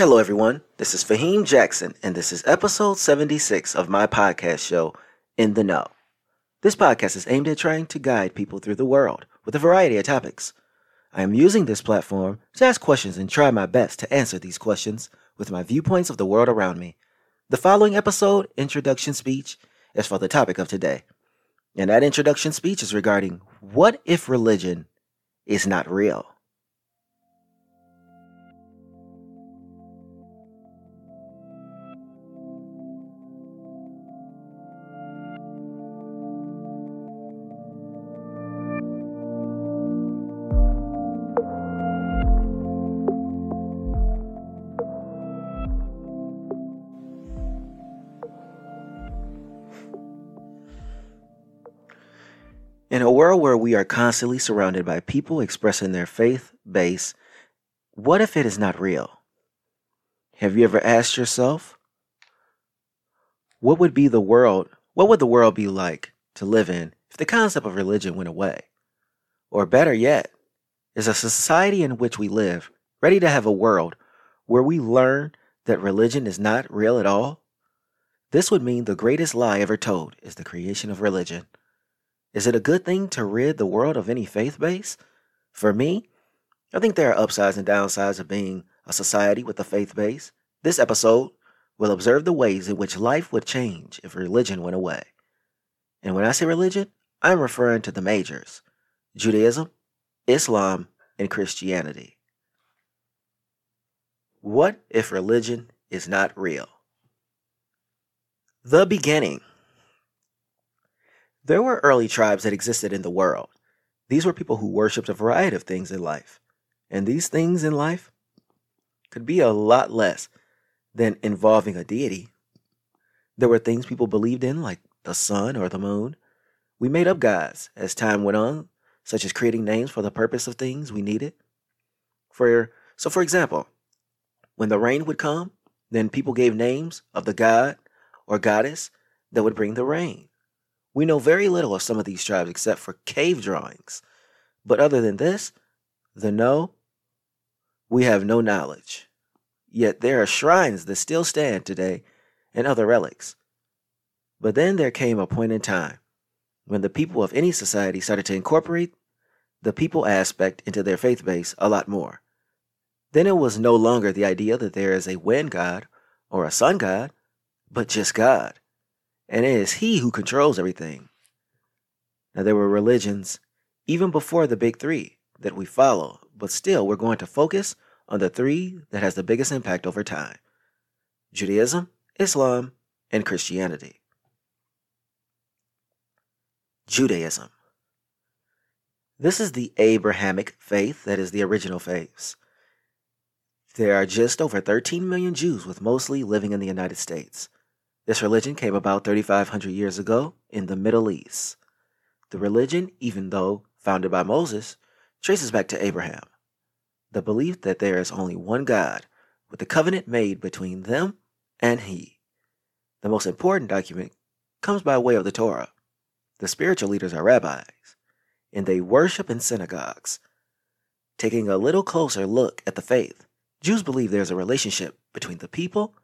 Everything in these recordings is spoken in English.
Hello, everyone. This is Faheem Jackson, and this is episode 76 of my podcast show, In the Know. This podcast is aimed at trying to guide people through the world with a variety of topics. I am using this platform to ask questions and try my best to answer these questions with my viewpoints of the world around me. The following episode, introduction speech, is for the topic of today. And that introduction speech is regarding what if religion is not real? In a world where we are constantly surrounded by people expressing their faith base, what if it is not real? Have you ever asked yourself, what would be the world, what would the world be like to live in if the concept of religion went away? Or better yet, is a society in which we live ready to have a world where we learn that religion is not real at all? This would mean the greatest lie ever told is the creation of religion. Is it a good thing to rid the world of any faith base? For me, I think there are upsides and downsides of being a society with a faith base. This episode will observe the ways in which life would change if religion went away. And when I say religion, I'm referring to the majors Judaism, Islam, and Christianity. What if religion is not real? The beginning. There were early tribes that existed in the world. These were people who worshiped a variety of things in life. And these things in life could be a lot less than involving a deity. There were things people believed in, like the sun or the moon. We made up gods as time went on, such as creating names for the purpose of things we needed. For so for example, when the rain would come, then people gave names of the god or goddess that would bring the rain. We know very little of some of these tribes except for cave drawings. But other than this, the no, we have no knowledge. Yet there are shrines that still stand today and other relics. But then there came a point in time when the people of any society started to incorporate the people aspect into their faith base a lot more. Then it was no longer the idea that there is a wind god or a sun god, but just God and it is He who controls everything. Now, there were religions even before the big three that we follow, but still, we're going to focus on the three that has the biggest impact over time Judaism, Islam, and Christianity. Judaism. This is the Abrahamic faith that is the original faith. There are just over 13 million Jews, with mostly living in the United States. This religion came about 3,500 years ago in the Middle East. The religion, even though founded by Moses, traces back to Abraham. The belief that there is only one God, with the covenant made between them and He. The most important document comes by way of the Torah. The spiritual leaders are rabbis, and they worship in synagogues. Taking a little closer look at the faith, Jews believe there is a relationship between the people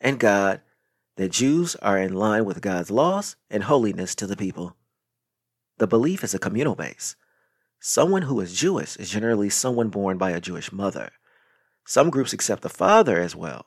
and God that Jews are in line with God's laws and holiness to the people. The belief is a communal base. Someone who is Jewish is generally someone born by a Jewish mother. Some groups accept the father as well.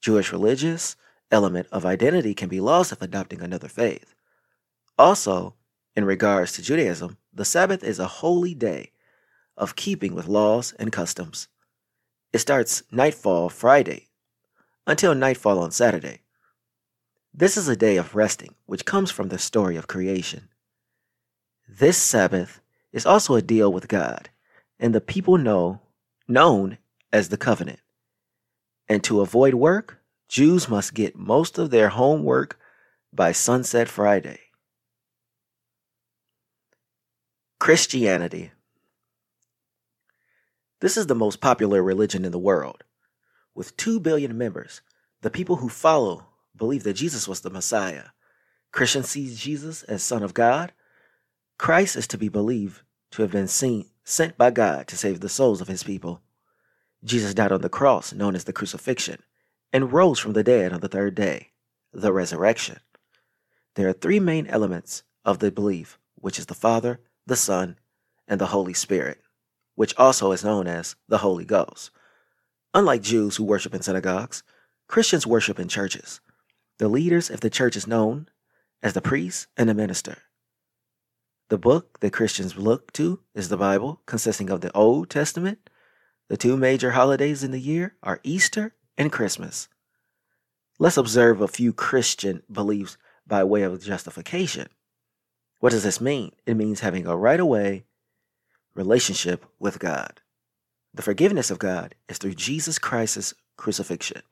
Jewish religious element of identity can be lost if adopting another faith. Also, in regards to Judaism, the Sabbath is a holy day of keeping with laws and customs. It starts nightfall Friday until nightfall on Saturday. This is a day of resting, which comes from the story of creation. This Sabbath is also a deal with God and the people know known as the covenant. And to avoid work, Jews must get most of their homework by sunset Friday. Christianity. This is the most popular religion in the world. With 2 billion members, the people who follow believe that Jesus was the Messiah. Christians see Jesus as Son of God. Christ is to be believed to have been seen, sent by God to save the souls of his people. Jesus died on the cross, known as the crucifixion, and rose from the dead on the third day, the resurrection. There are three main elements of the belief, which is the Father, the Son, and the Holy Spirit, which also is known as the Holy Ghost. Unlike Jews who worship in synagogues, Christians worship in churches. The leaders of the church is known as the priest and the minister. The book that Christians look to is the Bible, consisting of the Old Testament. The two major holidays in the year are Easter and Christmas. Let's observe a few Christian beliefs by way of justification. What does this mean? It means having a right away relationship with God. The forgiveness of God is through Jesus Christ's crucifixion.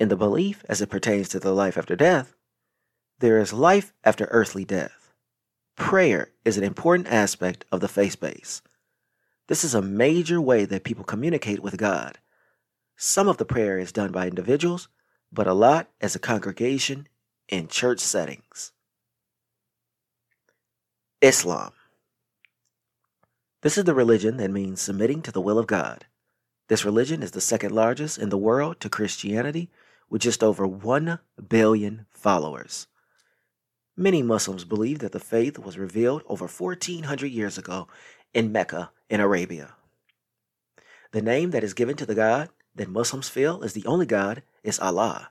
In the belief as it pertains to the life after death, there is life after earthly death. Prayer is an important aspect of the faith base. This is a major way that people communicate with God. Some of the prayer is done by individuals, but a lot as a congregation in church settings. Islam. This is the religion that means submitting to the will of God. This religion is the second largest in the world to Christianity with just over 1 billion followers. Many Muslims believe that the faith was revealed over 1400 years ago in Mecca in Arabia. The name that is given to the God that Muslims feel is the only God is Allah.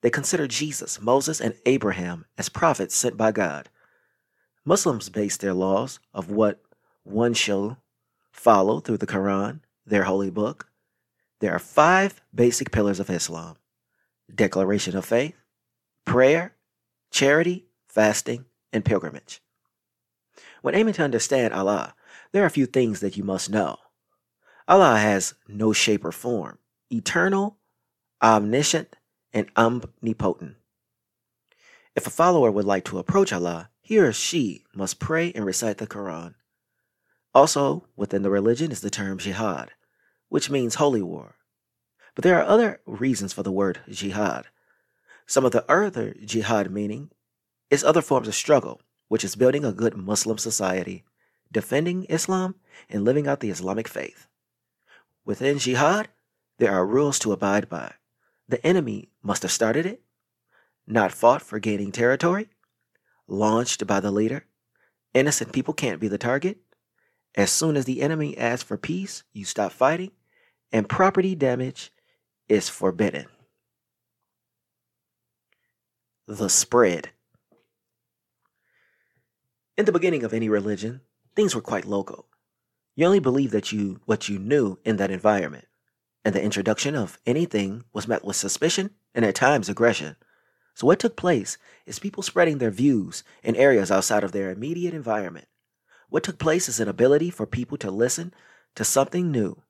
They consider Jesus, Moses, and Abraham as prophets sent by God. Muslims base their laws of what one shall follow through the Quran, their holy book. There are five basic pillars of Islam declaration of faith, prayer, charity, fasting, and pilgrimage. When aiming to understand Allah, there are a few things that you must know. Allah has no shape or form, eternal, omniscient, and omnipotent. If a follower would like to approach Allah, he or she must pray and recite the Quran. Also, within the religion is the term jihad, which means holy war. But there are other reasons for the word jihad. Some of the other jihad meaning is other forms of struggle, which is building a good Muslim society, defending Islam, and living out the Islamic faith. Within jihad, there are rules to abide by. The enemy must have started it, not fought for gaining territory, launched by the leader. Innocent people can't be the target. As soon as the enemy asks for peace, you stop fighting, and property damage is forbidden. The spread. In the beginning of any religion, things were quite local. You only believed that you what you knew in that environment, and the introduction of anything was met with suspicion and at times aggression. So what took place is people spreading their views in areas outside of their immediate environment. What took place is an ability for people to listen to something new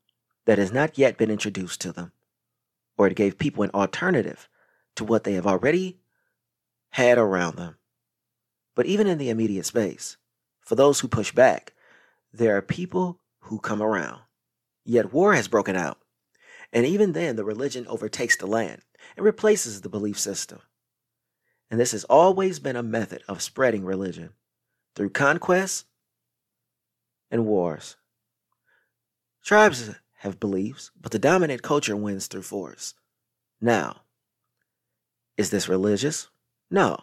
that has not yet been introduced to them, or it gave people an alternative to what they have already had around them. But even in the immediate space, for those who push back, there are people who come around. Yet war has broken out, and even then the religion overtakes the land and replaces the belief system. And this has always been a method of spreading religion through conquest and wars. Tribes have beliefs, but the dominant culture wins through force. Now, is this religious? No,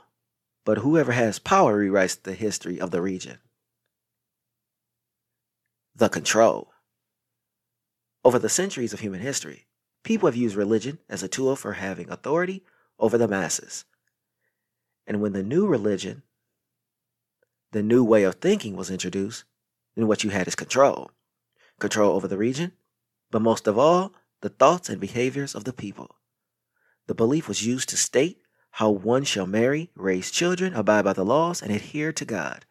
but whoever has power rewrites the history of the region. The control. Over the centuries of human history, people have used religion as a tool for having authority over the masses. And when the new religion, the new way of thinking was introduced, then what you had is control. Control over the region, but most of all, the thoughts and behaviors of the people. The belief was used to state how one shall marry, raise children, abide by the laws, and adhere to God.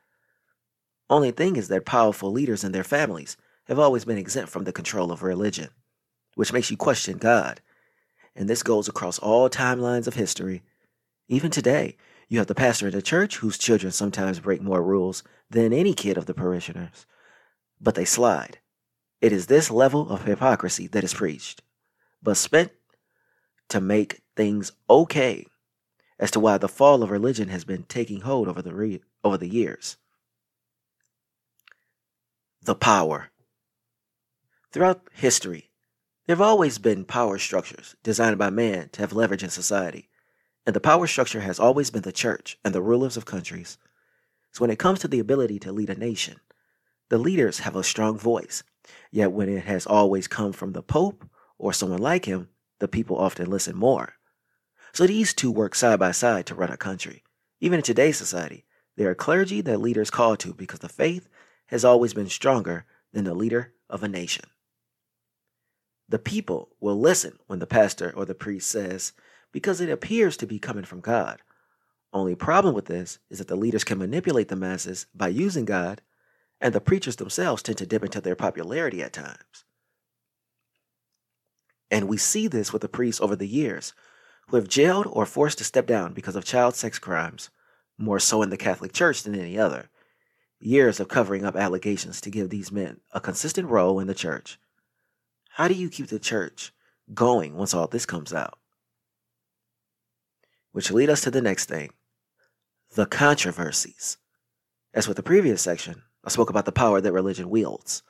Only thing is that powerful leaders and their families have always been exempt from the control of religion, which makes you question God. And this goes across all timelines of history. Even today, you have the pastor in the church whose children sometimes break more rules than any kid of the parishioners, but they slide. It is this level of hypocrisy that is preached, but spent to make things okay as to why the fall of religion has been taking hold over the re- over the years. The power. Throughout history, There have always been power structures designed by man to have leverage in society, and the power structure has always been the church and the rulers of countries. So when it comes to the ability to lead a nation, the leaders have a strong voice. Yet when it has always come from the Pope or someone like him, the people often listen more. So these two work side by side to run a country. Even in today's society, there are clergy that leaders call to because the faith has always been stronger than the leader of a nation. The people will listen when the pastor or the priest says, because it appears to be coming from God. Only problem with this is that the leaders can manipulate the masses by using God, and the preachers themselves tend to dip into their popularity at times. And we see this with the priests over the years, who have jailed or forced to step down because of child sex crimes, more so in the Catholic Church than any other. Years of covering up allegations to give these men a consistent role in the church. How do you keep the church going once all this comes out? Which lead us to the next thing the controversies. As with the previous section, I spoke about the power that religion wields.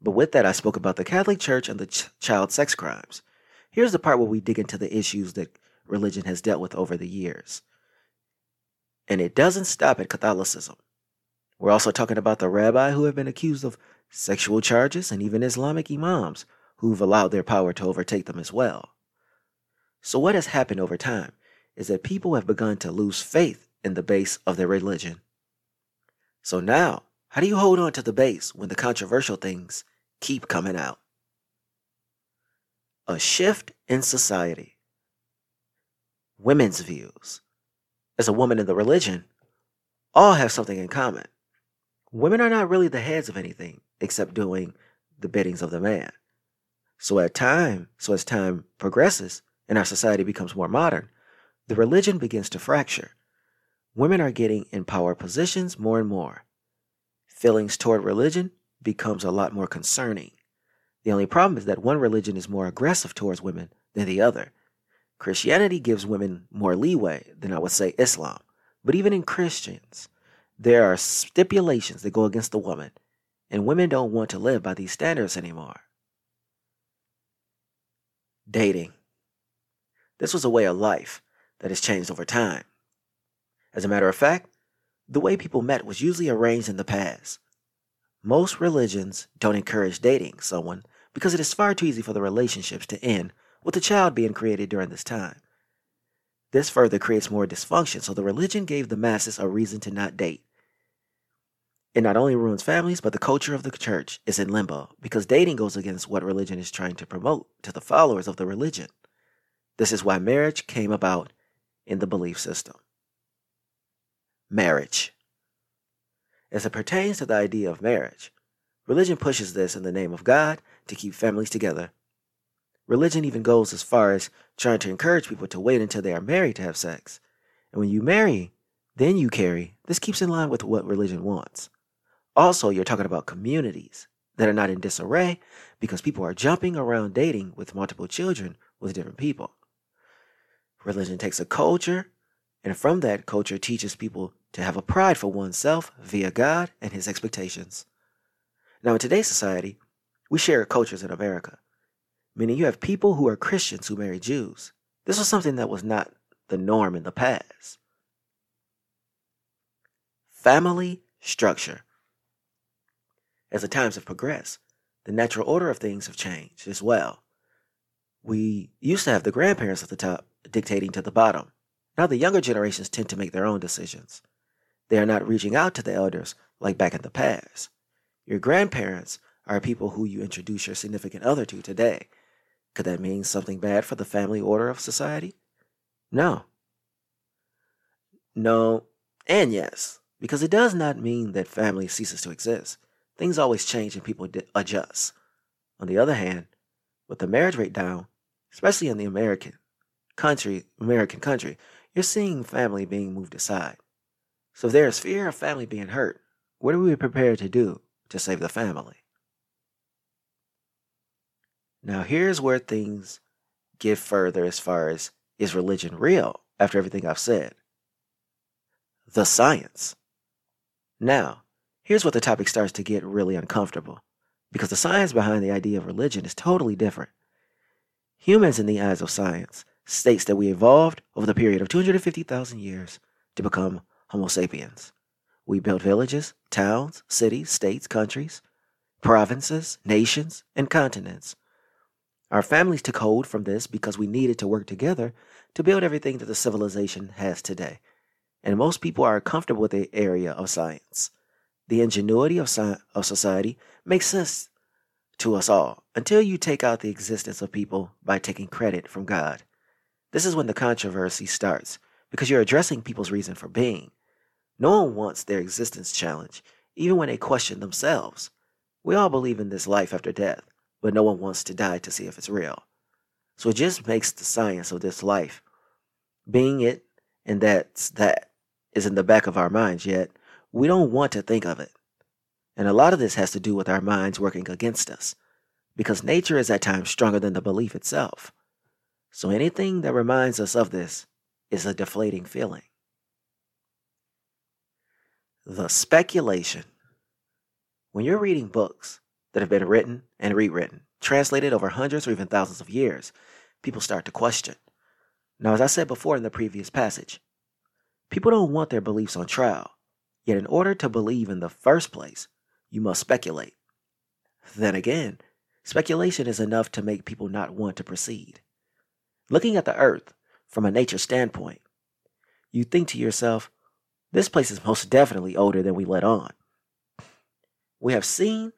But with that, I spoke about the Catholic Church and the ch- child sex crimes. Here's the part where we dig into the issues that religion has dealt with over the years. And it doesn't stop at Catholicism. We're also talking about the rabbi who have been accused of sexual charges and even Islamic imams who've allowed their power to overtake them as well. So, what has happened over time is that people have begun to lose faith in the base of their religion. So, now, how do you hold on to the base when the controversial things keep coming out? A shift in society. Women's views. As a woman in the religion, all have something in common. Women are not really the heads of anything except doing the biddings of the man. So at time, so as time progresses and our society becomes more modern, the religion begins to fracture. Women are getting in power positions more and more. Feelings toward religion becomes a lot more concerning. The only problem is that one religion is more aggressive towards women than the other. Christianity gives women more leeway than I would say Islam. But even in Christians, there are stipulations that go against the woman, and women don't want to live by these standards anymore. Dating. This was a way of life that has changed over time. As a matter of fact, the way people met was usually arranged in the past. Most religions don't encourage dating someone because it is far too easy for the relationships to end with a child being created during this time. This further creates more dysfunction, so the religion gave the masses a reason to not date. It not only ruins families, but the culture of the church is in limbo because dating goes against what religion is trying to promote to the followers of the religion. This is why marriage came about in the belief system. Marriage. As it pertains to the idea of marriage, religion pushes this in the name of God to keep families together. Religion even goes as far as trying to encourage people to wait until they are married to have sex. And when you marry, then you carry. This keeps in line with what religion wants. Also, you're talking about communities that are not in disarray because people are jumping around dating with multiple children with different people. Religion takes a culture, and from that culture teaches people to have a pride for oneself via God and his expectations. Now, in today's society, we share cultures in America, meaning you have people who are Christians who marry Jews. This was something that was not the norm in the past. Family structure. As the times have progressed, the natural order of things have changed as well. We used to have the grandparents at the top dictating to the bottom. Now the younger generations tend to make their own decisions. They are not reaching out to the elders like back in the past. Your grandparents are people who you introduce your significant other to today. Could that mean something bad for the family order of society? No. No, and yes, because it does not mean that family ceases to exist. Things always change and people adjust. On the other hand, with the marriage rate down, especially in the American country, American country, you're seeing family being moved aside. So if there is fear of family being hurt, what are we prepared to do to save the family? Now, here's where things get further as far as is religion real after everything I've said? The science. Now, Here's where the topic starts to get really uncomfortable because the science behind the idea of religion is totally different. Humans, in the eyes of science, states that we evolved over the period of 250,000 years to become Homo sapiens. We built villages, towns, cities, states, countries, provinces, nations, and continents. Our families took hold from this because we needed to work together to build everything that the civilization has today. And most people are comfortable with the area of science. The ingenuity of, sci- of society makes sense to us all until you take out the existence of people by taking credit from God. This is when the controversy starts because you're addressing people's reason for being. No one wants their existence challenged, even when they question themselves. We all believe in this life after death, but no one wants to die to see if it's real. So it just makes the science of this life, being it, and that's that is in the back of our minds, yet we don't want to think of it. And a lot of this has to do with our minds working against us, because nature is at times stronger than the belief itself. So anything that reminds us of this is a deflating feeling. The speculation. When you're reading books that have been written and rewritten, translated over hundreds or even thousands of years, people start to question. Now, as I said before in the previous passage, people don't want their beliefs on trial. Yet, in order to believe in the first place, you must speculate. Then again, speculation is enough to make people not want to proceed. Looking at the earth from a nature standpoint, you think to yourself, this place is most definitely older than we let on. We have seen,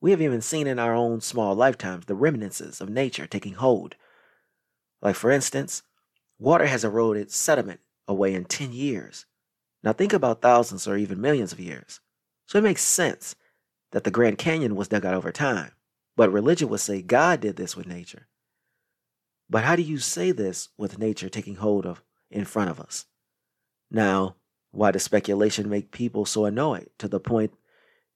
we have even seen in our own small lifetimes the remnants of nature taking hold. Like, for instance, water has eroded sediment away in 10 years. Now, think about thousands or even millions of years. So it makes sense that the Grand Canyon was dug out over time. But religion would say God did this with nature. But how do you say this with nature taking hold of in front of us? Now, why does speculation make people so annoyed to the point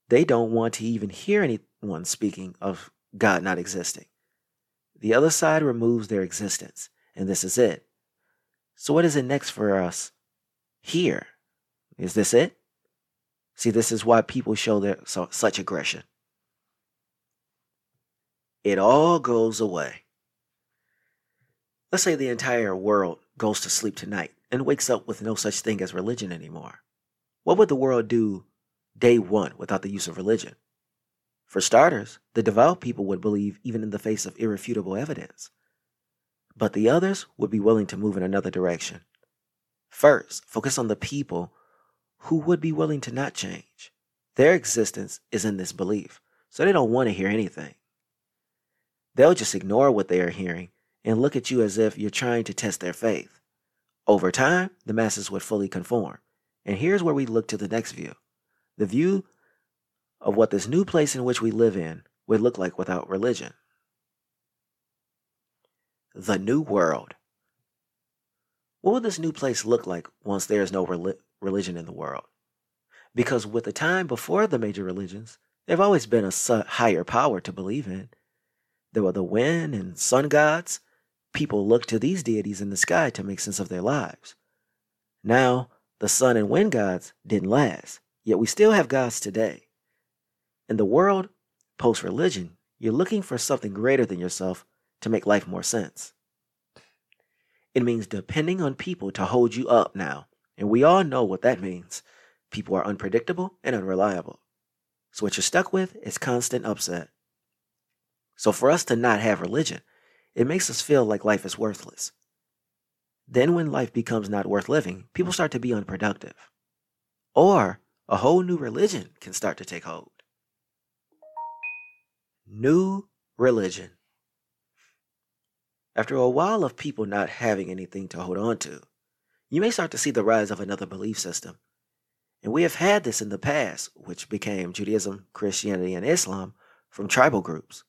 they don't want to even hear anyone speaking of God not existing? The other side removes their existence, and this is it. So, what is it next for us here? Is this it? See, this is why people show their so, such aggression. It all goes away. Let's say the entire world goes to sleep tonight and wakes up with no such thing as religion anymore. What would the world do day one without the use of religion? For starters, the devout people would believe even in the face of irrefutable evidence. But the others would be willing to move in another direction. First, focus on the people who would be willing to not change. Their existence is in this belief, so they don't want to hear anything. They'll just ignore what they are hearing and look at you as if you're trying to test their faith. Over time, the masses would fully conform. And here's where we look to the next view the view of what this new place in which we live in would look like without religion. The New World. What would this new place look like once there is no religion in the world? Because with the time before the major religions, there have always been a higher power to believe in. There were the wind and sun gods, people looked to these deities in the sky to make sense of their lives. Now, the sun and wind gods didn't last, yet we still have gods today. In the world post religion, you're looking for something greater than yourself to make life more sense. It means depending on people to hold you up now, and we all know what that means. People are unpredictable and unreliable. So, what you're stuck with is constant upset. So, for us to not have religion, it makes us feel like life is worthless. Then, when life becomes not worth living, people start to be unproductive. Or a whole new religion can start to take hold. New religion. After a while of people not having anything to hold on to, you may start to see the rise of another belief system. And we have had this in the past, which became Judaism, Christianity, and Islam from tribal groups.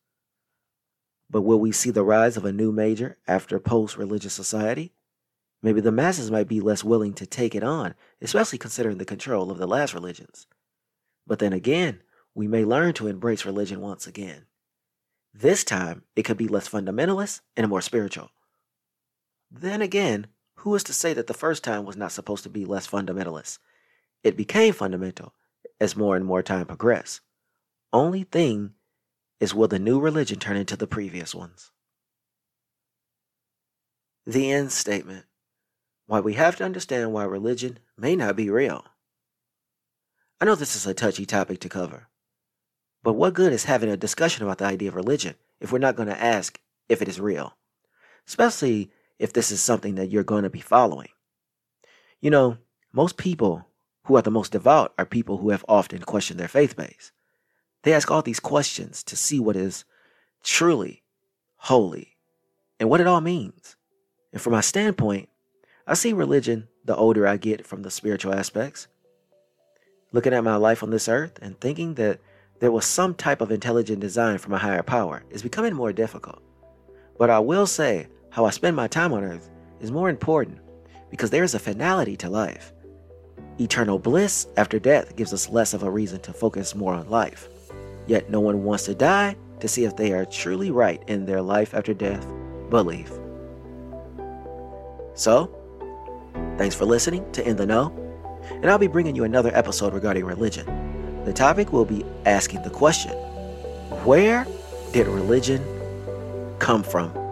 But will we see the rise of a new major after post religious society? Maybe the masses might be less willing to take it on, especially considering the control of the last religions. But then again, we may learn to embrace religion once again. This time, it could be less fundamentalist and more spiritual. Then again, who is to say that the first time was not supposed to be less fundamentalist? It became fundamental as more and more time progressed. Only thing is will the new religion turn into the previous ones? The end statement. Why we have to understand why religion may not be real. I know this is a touchy topic to cover, but what good is having a discussion about the idea of religion if we're not going to ask if it is real? Especially if this is something that you're going to be following. You know, most people who are the most devout are people who have often questioned their faith base. They ask all these questions to see what is truly holy and what it all means. And from my standpoint, I see religion the older I get from the spiritual aspects. Looking at my life on this earth and thinking that there was some type of intelligent design from a higher power is becoming more difficult. But I will say, how I spend my time on earth is more important because there is a finality to life. Eternal bliss after death gives us less of a reason to focus more on life. Yet no one wants to die to see if they are truly right in their life after death belief. So, thanks for listening to In the Know, and I'll be bringing you another episode regarding religion. The topic will be asking the question Where did religion come from?